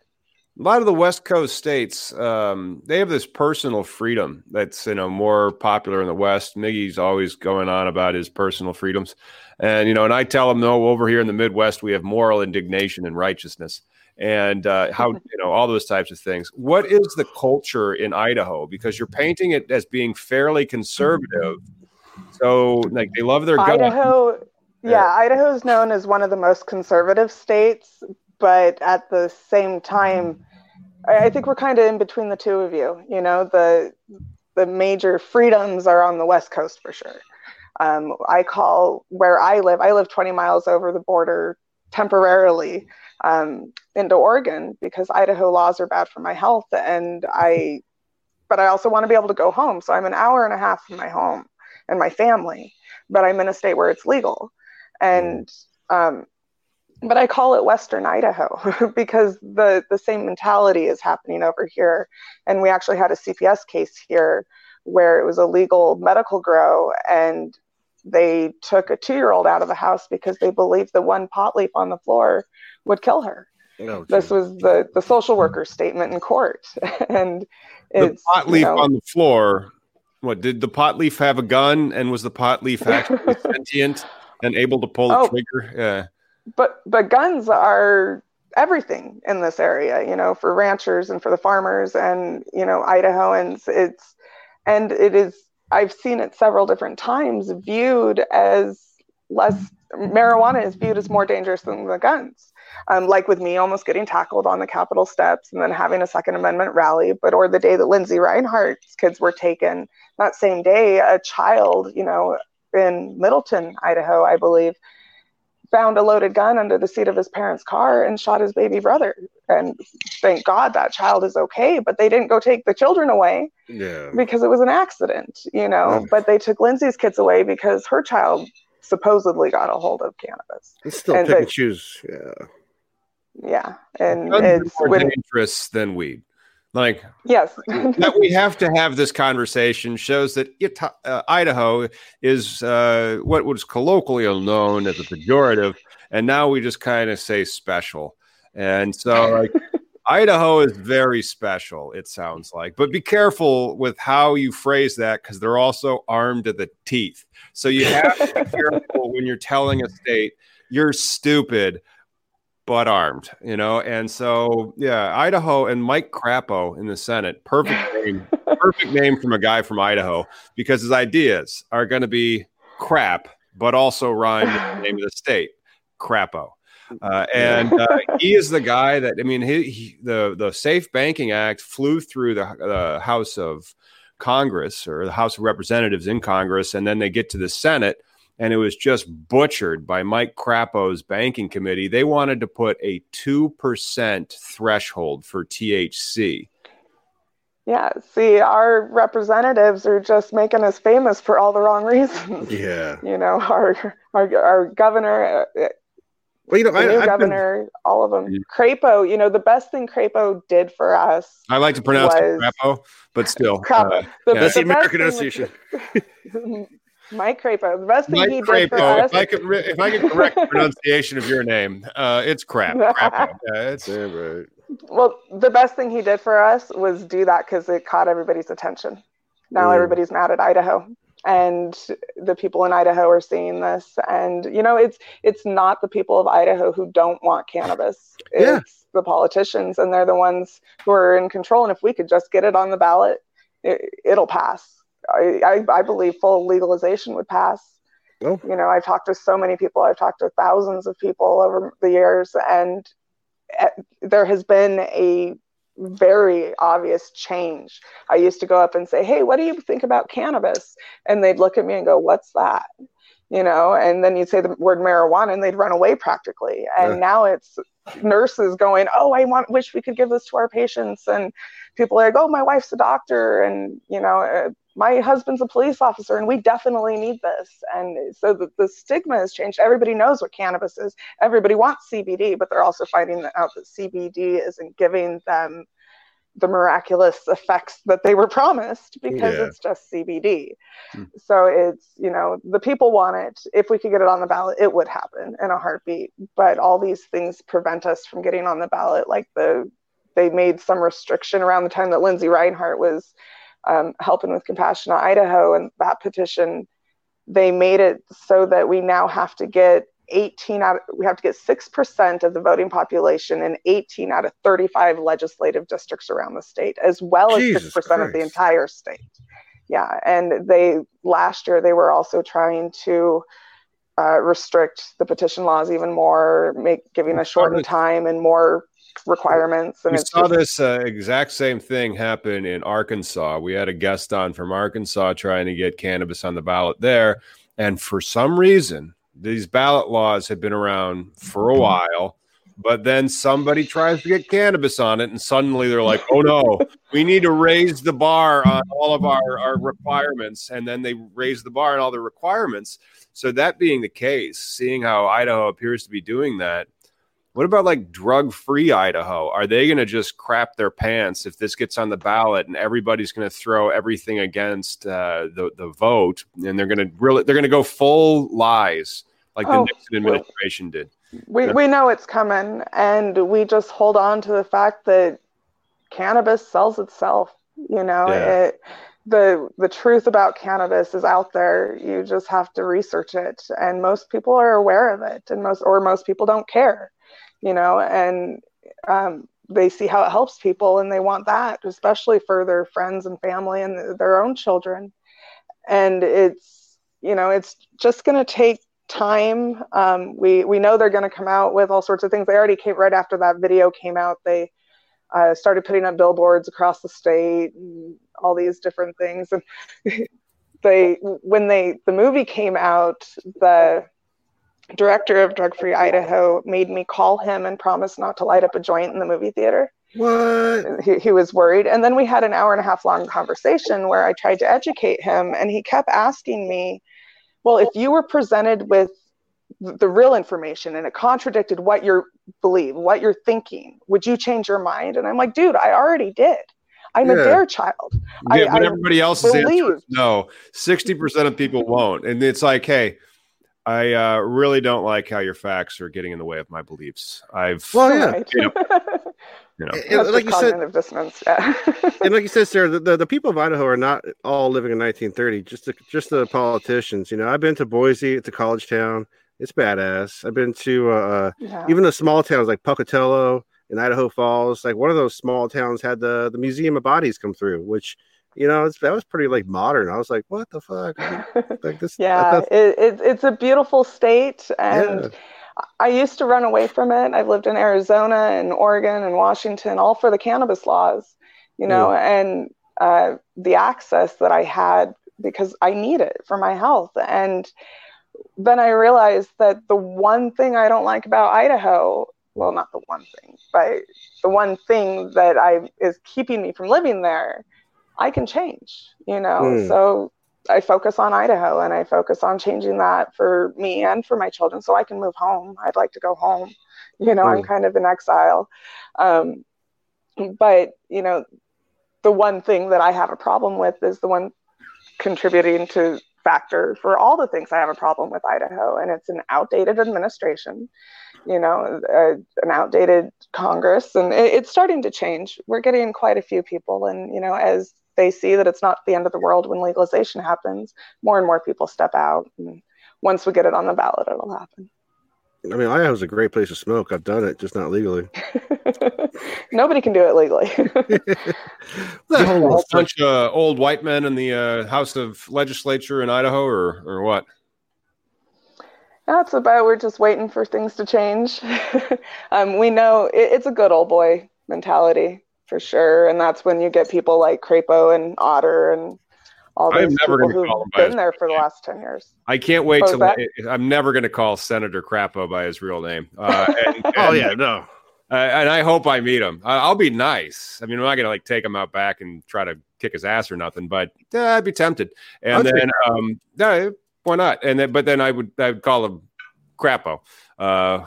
[SPEAKER 3] a lot of the West Coast states, um, they have this personal freedom that's you know more popular in the West. Miggy's always going on about his personal freedoms, and you know, and I tell him, no, over here in the Midwest, we have moral indignation and righteousness, and uh, how you know all those types of things. What is the culture in Idaho? Because you're painting it as being fairly conservative. So, like, they love their
[SPEAKER 4] Idaho. Gun. Yeah, Idaho is known as one of the most conservative states, but at the same time, I think we're kind of in between the two of you. You know, the the major freedoms are on the West Coast for sure. Um, I call where I live. I live 20 miles over the border temporarily um, into Oregon because Idaho laws are bad for my health, and I. But I also want to be able to go home, so I'm an hour and a half from my home and my family. But I'm in a state where it's legal, and um, but I call it Western Idaho because the the same mentality is happening over here. And we actually had a CPS case here where it was a legal medical grow and they took a two year old out of the house because they believed the one pot leaf on the floor would kill her. Oh, this was the, the social worker's statement in court. and it's
[SPEAKER 3] the pot leaf you know, on the floor. What did the pot leaf have a gun and was the pot leaf actually sentient and able to pull the oh, trigger? Yeah.
[SPEAKER 4] But but guns are everything in this area you know for ranchers and for the farmers and you know idahoans. It's and it is i've seen it several different times viewed as less marijuana is viewed as more dangerous than the guns um, like with me almost getting tackled on the capitol steps and then having a second amendment rally but or the day that Lindsey Rinehart's kids were taken that same day a child you know in middleton idaho i believe found a loaded gun under the seat of his parents' car and shot his baby brother. And thank God that child is okay, but they didn't go take the children away yeah. because it was an accident, you know. Yeah. But they took Lindsey's kids away because her child supposedly got a hold of cannabis.
[SPEAKER 5] It's still and pick and choose, yeah.
[SPEAKER 4] Yeah, and it's
[SPEAKER 3] more dangerous than weed. Like,
[SPEAKER 4] yes,
[SPEAKER 3] that we have to have this conversation shows that it, uh, Idaho is uh, what was colloquially known as a pejorative, and now we just kind of say special. And so, like, Idaho is very special, it sounds like. But be careful with how you phrase that because they're also armed to the teeth. So you have to be careful when you're telling a state you're stupid but armed, you know. And so, yeah, Idaho and Mike Crapo in the Senate, perfect name, perfect name from a guy from Idaho because his ideas are going to be crap, but also rhyme with the name of the state, Crapo. Uh, and uh, he is the guy that I mean, he, he, the the Safe Banking Act flew through the, the House of Congress or the House of Representatives in Congress, and then they get to the Senate and it was just butchered by Mike Crapo's banking committee. They wanted to put a 2% threshold for THC.
[SPEAKER 4] Yeah, see, our representatives are just making us famous for all the wrong reasons.
[SPEAKER 5] Yeah.
[SPEAKER 4] You know, our our, our governor, uh, well, you know, the I, new I've governor, been... all of them. Crapo, you know, the best thing Crapo did for us.
[SPEAKER 3] I like to pronounce was... it Crapo, but still.
[SPEAKER 4] Crapo. Uh,
[SPEAKER 5] the, yeah. That's the, the American pronunciation.
[SPEAKER 4] Mike Crapo. The best thing Mike he Crapo. did for us.
[SPEAKER 3] If I could, re- if I could correct the pronunciation of your name, uh, it's crap. Crapo. Yeah, it's yeah, right.
[SPEAKER 4] Well, the best thing he did for us was do that because it caught everybody's attention. Now everybody's mad at Idaho, and the people in Idaho are seeing this. And you know, it's it's not the people of Idaho who don't want cannabis. It's yeah. the politicians, and they're the ones who are in control. And if we could just get it on the ballot, it, it'll pass I, I, I believe full legalization would pass. Oh. You know, I've talked to so many people. I've talked to thousands of people over the years, and eh, there has been a very obvious change. I used to go up and say, "Hey, what do you think about cannabis?" And they'd look at me and go, "What's that?" You know, and then you'd say the word marijuana, and they'd run away practically. And yeah. now it's nurses going, "Oh, I want, wish we could give this to our patients," and people are like, "Oh, my wife's a doctor," and you know, uh, my husband's a police officer and we definitely need this. And so the, the stigma has changed. Everybody knows what cannabis is. Everybody wants cbd but they're also finding out that cbd isn't giving them the miraculous effects that they were promised because yeah. it's just cbd hmm. so it's you know the people want it. If we could get it on the ballot it would happen in a heartbeat. But all these things prevent us from getting on the ballot like the they made some restriction around the time that Lindsey Rinehart was um, helping with Compassionate Idaho and that petition. They made it so that we now have to get 18 out of, we have to get 6% of the voting population in 18 out of 35 legislative districts around the state as well
[SPEAKER 5] Jesus
[SPEAKER 4] as 6%
[SPEAKER 5] Christ.
[SPEAKER 4] of the entire state yeah and they last year they were also trying to uh, restrict the petition laws even more make giving a shortened time and more requirements and
[SPEAKER 3] we saw
[SPEAKER 4] just-
[SPEAKER 3] this uh, exact same thing happen in Arkansas. We had a guest on from Arkansas trying to get cannabis on the ballot there. And for some reason, these ballot laws have been around for a while. But then somebody tries to get cannabis on it, and suddenly they're like, oh no, we need to raise the bar on all of our, our requirements. And then they raise the bar on all the requirements. So, that being the case, seeing how Idaho appears to be doing that, what about like drug free Idaho? Are they going to just crap their pants if this gets on the ballot and everybody's going to throw everything against uh, the the vote and they're going to really they're going to go full lies like the
[SPEAKER 4] Oh,
[SPEAKER 3] Nixon administration did?
[SPEAKER 4] we,
[SPEAKER 3] Yeah.
[SPEAKER 4] we know it's coming and we just hold on to the fact that cannabis sells itself you know
[SPEAKER 3] Yeah.
[SPEAKER 4] it, the the truth about cannabis is out there. You just have to research it. And most people are aware of it and most or most people don't care you know and um, they see how it helps people and they want that especially for their friends and family and their own children. And it's you know it's just going to take time. Um, we we know they're going to come out with all sorts of things. They already came right after that video came out they uh, started putting up billboards across the state and all these different things. And they when they the movie came out the director of drug free idaho made me call him and promise not to light up a joint in the movie theater.
[SPEAKER 5] What?
[SPEAKER 4] he, he was worried. And then we had an hour and a half long conversation where i tried to educate him and he kept asking me well if you were presented with th- the real information and it contradicted what you believe what you're thinking would you change your mind and i'm like dude i already did i'm
[SPEAKER 5] Yeah.
[SPEAKER 4] a dare child I-
[SPEAKER 3] but
[SPEAKER 4] I
[SPEAKER 3] everybody else's answer
[SPEAKER 4] believe-
[SPEAKER 3] is no. Sixty percent of people won't, and it's like, hey. I uh, really don't like how your facts are getting in the way of my beliefs. I've,
[SPEAKER 5] Well, yeah.
[SPEAKER 4] Right.
[SPEAKER 3] you know, you know,
[SPEAKER 5] And
[SPEAKER 4] That's
[SPEAKER 5] like you said,
[SPEAKER 4] cognitive dissonance yeah
[SPEAKER 5] and like you said, Serra, the, the, the people of Idaho are not all living in 1930. Just the, just the politicians. You know, I've been to Boise. It's a college town. It's badass. I've been to uh,
[SPEAKER 4] yeah.
[SPEAKER 5] even the small towns like Pocatello and Idaho Falls. Like one of those small towns had the the Museum of Bodies come through, which you know it's, that was pretty like modern. I was like, what the fuck? Like this?
[SPEAKER 4] yeah
[SPEAKER 5] that-
[SPEAKER 4] it, it, it's a beautiful state and
[SPEAKER 5] yeah.
[SPEAKER 4] I used to run away from it. I've lived in Arizona and Oregon and Washington, all for the cannabis laws, you know, and uh, the access that I had because I need it for my health. And then I realized that the one thing I don't like about Idaho, well, not the one thing, but the one thing that I is keeping me from living there, I can change, you know.
[SPEAKER 5] Hmm.
[SPEAKER 4] So I focus on Idaho and I focus on changing that for me and for my children so I can move home. I'd like to go home. You know, I'm
[SPEAKER 5] Mm.
[SPEAKER 4] kind of in exile. Um, but, you know, the one thing that I have a problem with is the one contributing to factor for all the things I have a problem with Idaho, and it's an outdated administration, you know, an outdated Congress, and it, it's starting to change. We're getting quite a few people, and you know, as they see that it's not the end of the world when legalization happens, more and more people step out, and once we get it on the ballot, it'll happen.
[SPEAKER 5] I mean, Idaho's a great place to smoke. I've done it, just not legally.
[SPEAKER 4] Nobody can do it legally.
[SPEAKER 3] a whole bunch of old white men in the uh, House of Legislature in Idaho, or or what?
[SPEAKER 4] That's about. We're just waiting for things to change. um, we know it, it's a good old boy mentality for sure, and that's when you get people like Crapo and Otter and all
[SPEAKER 3] I'm never
[SPEAKER 4] people who've
[SPEAKER 3] call him
[SPEAKER 4] been there for the last ten years.
[SPEAKER 3] I can't wait to.
[SPEAKER 4] was
[SPEAKER 3] I'm never going to call Senator Crapo by his real name. Uh, and,
[SPEAKER 5] Oh yeah, no.
[SPEAKER 3] uh, and I hope I meet him. I- I'll be nice. I mean, I'm not going to like take him out back and try to kick his ass or nothing, but uh, I'd be tempted. And
[SPEAKER 5] I'd
[SPEAKER 3] then, um, no, why not? And then, but then I would, I would call him Crapo. Uh,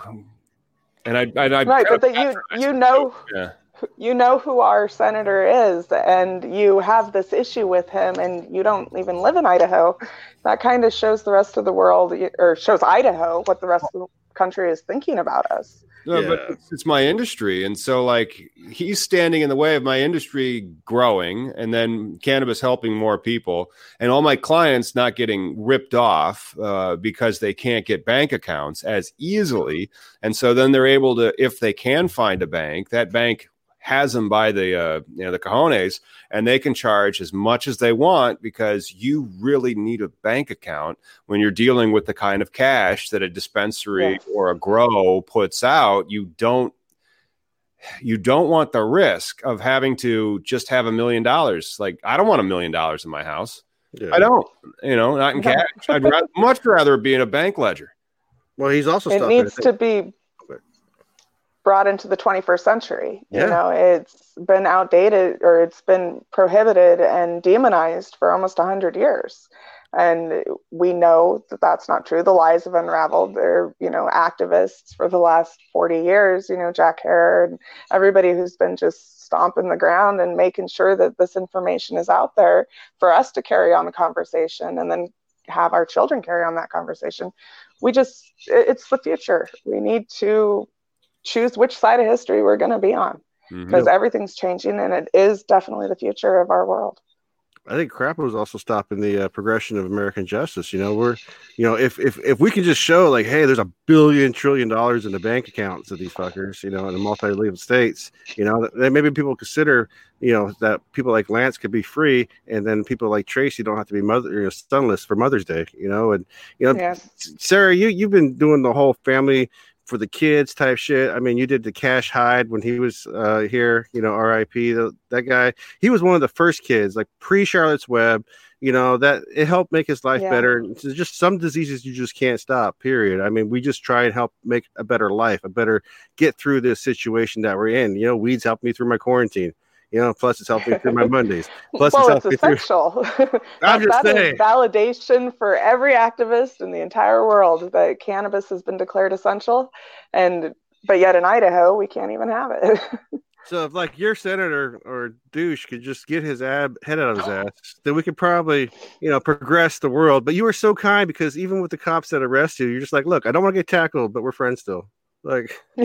[SPEAKER 3] and I, and I,
[SPEAKER 4] Right, but that you you know
[SPEAKER 3] Yeah.
[SPEAKER 4] You know who our senator is and you have this issue with him and you don't even live in Idaho, that kind of shows the rest of the world or shows Idaho what the rest of the country is thinking about us.
[SPEAKER 3] No, yeah. but it's, it's, my industry. And so, like, he's standing in the way of my industry growing and then cannabis helping more people, and all my clients not getting ripped off uh, because they can't get bank accounts as easily. And so then they're able to, if they can find a bank, that bank has them by the uh, you know the cojones, and they can charge as much as they want because you really need a bank account when you're dealing with the kind of cash that a dispensary yes. or a grow puts out. You don't you don't want the risk of having to just have a million dollars. Like I don't want a million dollars in my house. Yeah. I don't, you know, not in cash. I'd rather, much rather be in a bank ledger.
[SPEAKER 5] Well, he's also
[SPEAKER 4] it needs to be brought into the 21st century. Yeah. You know, it's been outdated or it's been prohibited and demonized for almost 100 years. And we know that that's not true. The lies have unraveled. They're, you know, activists for the last 40 years, you know, Jack Herer and everybody who's been just stomping the ground and making sure that this information is out there for us to carry on the conversation and then have our children carry on that conversation. We just, it's the future. We need to choose which side of history we're going to be on because mm-hmm. everything's changing and it is definitely the future of our world.
[SPEAKER 5] I think crap was also stopping the uh, progression of American justice. You know, we're, you know, if if if we can just show like, hey, there's a billion trillion dollars in the bank accounts of these fuckers, you know, in the multi-legal states, you know, then maybe people consider, you know, that people like Lance could be free, and then people like Tracy don't have to be mother, you know, sonless for Mother's Day, you know, and you know, yes. Serra, you you've been doing the whole family for the kids type shit. I mean, you did the Cash Hyde when he was uh, here, you know, RIP. The, that guy, he was one of the first kids, like pre Charlotte's Web. You know that it helped make his life yeah. better. It's just some diseases you just can't stop. Period. I mean, we just try and help make a better life, a better get through this situation that we're in. You know, weeds helped me through my quarantine. You know, plus it's helping through my Mondays. Plus
[SPEAKER 4] well,
[SPEAKER 5] it's,
[SPEAKER 4] it's essential. I'm just that saying. validation for every activist in the entire world that cannabis has been declared essential, and but yet in Idaho we can't even have it.
[SPEAKER 5] so if like your senator or douche could just get his ab head out of his ass, then we could probably you know progress the world. But you were so kind because even with the cops that arrest you, you're just like, look, I don't want to get tackled, but we're friends still. Like,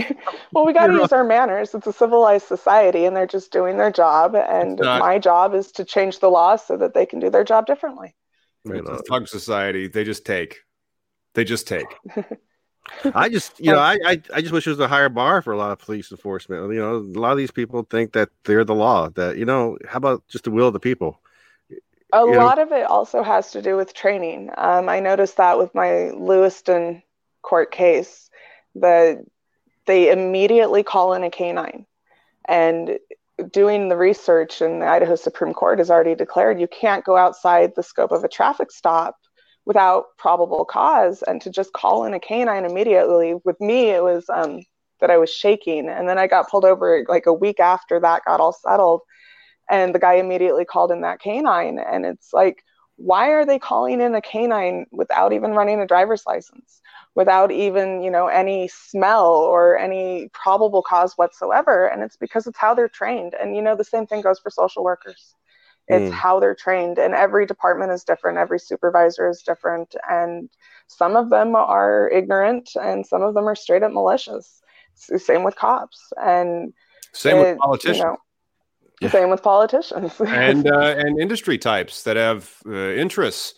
[SPEAKER 4] well, we got to use our manners. It's a civilized society, and they're just doing their job. And not, my job is to change the law so that they can do their job differently.
[SPEAKER 3] It's a thug society. They just take. They just take.
[SPEAKER 5] I just, you know, I, I, I just wish there was a higher bar for a lot of police enforcement. You know, a lot of these people think that they're the law. That you know, how about just the will of the people?
[SPEAKER 4] A you lot know? of it also has to do with training. Um, I noticed that with my Lewiston court case that they immediately call in a canine. And doing the research, and the Idaho Supreme Court has already declared you can't go outside the scope of a traffic stop without probable cause. And to just call in a canine immediately, with me, it was um, that I was shaking. And then I got pulled over like a week after that got all settled. And the guy immediately called in that canine. And it's like, why are they calling in a canine without even running a driver's license? Without even you know any smell or any probable cause whatsoever. And it's because it's how they're trained. And you know the same thing goes for social workers. It's mm. how they're trained. And every department is different. Every supervisor is different. And some of them are ignorant and some of them are straight up malicious. It's same with cops. And
[SPEAKER 3] same it, with politicians. you know,
[SPEAKER 4] yeah. same with politicians.
[SPEAKER 3] And uh, and industry types that have uh, interests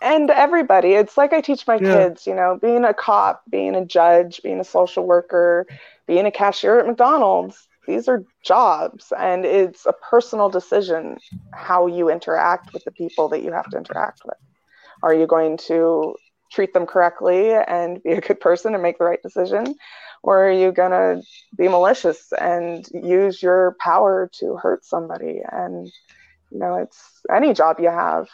[SPEAKER 4] and everybody. It's like i teach my yeah. kids you know being a cop being a judge being a social worker being a cashier at mcdonald's. These are jobs and it's a personal decision how you interact with the people that you have to interact with. Are you going to treat them correctly and be a good person and make the right decision? Or are you going to be malicious and use your power to hurt somebody? And you know it's any job you have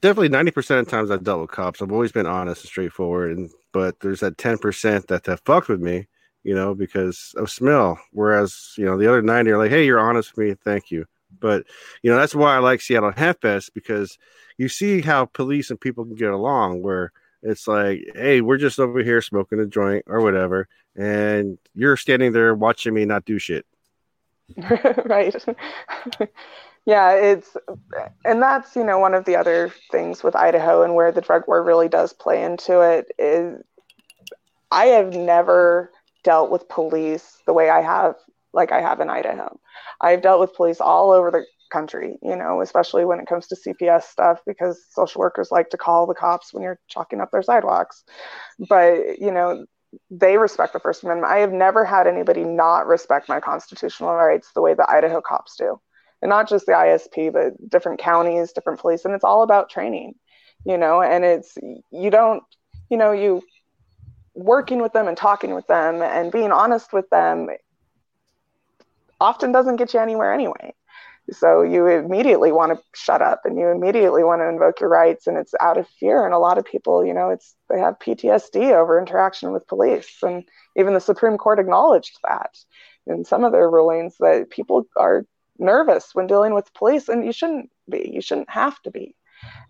[SPEAKER 5] definitely 90% of times I've dealt with cops. I've always been honest and straightforward. And but there's that 10% that have fucked with me, you know, because of smell. Whereas, you know, the other 90 are like, hey, you're honest with me, thank you. But you know, that's why I like Seattle Hemp Fest because you see how police and people can get along where it's like, hey, we're just over here smoking a joint or whatever, and you're standing there watching me not do shit.
[SPEAKER 4] right. yeah, it's and that's you know one of the other things with Idaho and where the drug war really does play into it is I have never dealt with police the way I have like I have in Idaho. I've dealt with police all over the country, you know, especially when it comes to CPS stuff, because social workers like to call the cops when you're chalking up their sidewalks. But, you know, they respect the First Amendment. I have never had anybody not respect my constitutional rights the way the Idaho cops do. And not just the ISP, but different counties, different police. And it's all about training, you know, and it's, you don't, you know, you working with them and talking with them and being honest with them often doesn't get you anywhere anyway. So you immediately want to shut up and you immediately want to invoke your rights and it's out of fear. And a lot of people, you know, it's they have PTSD over interaction with police. And even the Supreme Court acknowledged that in some of their rulings that people are nervous when dealing with police and you shouldn't be. You shouldn't have to be.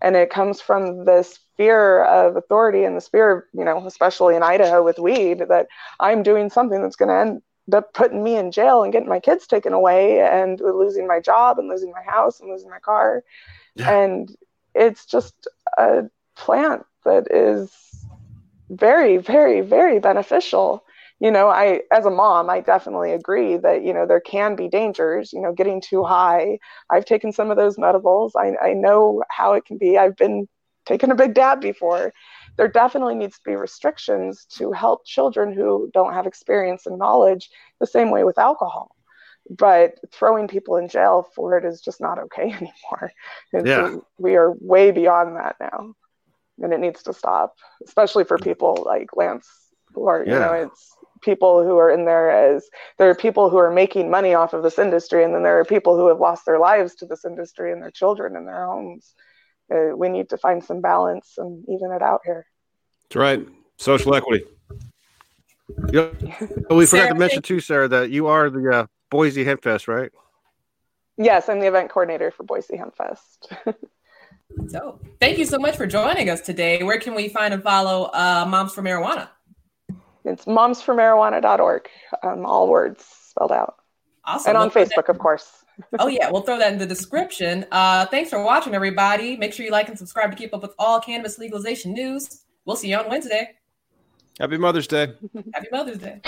[SPEAKER 4] And it comes from this fear of authority and this fear of, you know, especially in Idaho with weed, that I'm doing something that's going to end up putting me in jail and getting my kids taken away and losing my job and losing my house and losing my car. Yeah. And it's just a plant that is very, very, very beneficial. You know, I, as a mom, I definitely agree that, you know, there can be dangers, you know, getting too high. I've taken some of those medibles. I, I know how it can be. I've been taking a big dab before there definitely needs to be restrictions to help children who don't have experience and knowledge the same way with alcohol but throwing people in jail for it is just not okay anymore and yeah. so we are way beyond that now and it needs to stop especially for people like lance who are yeah. you know it's people who are in there as there are people who are making money off of this industry and then there are people who have lost their lives to this industry and their children and their homes uh, we need to find some balance and even it out here.
[SPEAKER 3] That's right. Social equity.
[SPEAKER 5] Yep. we forgot to mention too, Serra, that you are the uh, Boise Hempfest, right?
[SPEAKER 4] Yes, I'm the event coordinator for Boise Hempfest.
[SPEAKER 2] so, thank you so much for joining us today. Where can we find and follow uh, Moms for Marijuana?
[SPEAKER 4] It's momsformarijuana.org, um, all words spelled out. Awesome. And on Facebook, of course
[SPEAKER 2] oh yeah, we'll throw that in the description. Uh, thanks for watching, everybody. Make sure you like and subscribe to keep up with all cannabis legalization news. We'll see you on Wednesday.
[SPEAKER 3] Happy Mother's Day.
[SPEAKER 2] Happy Mother's Day.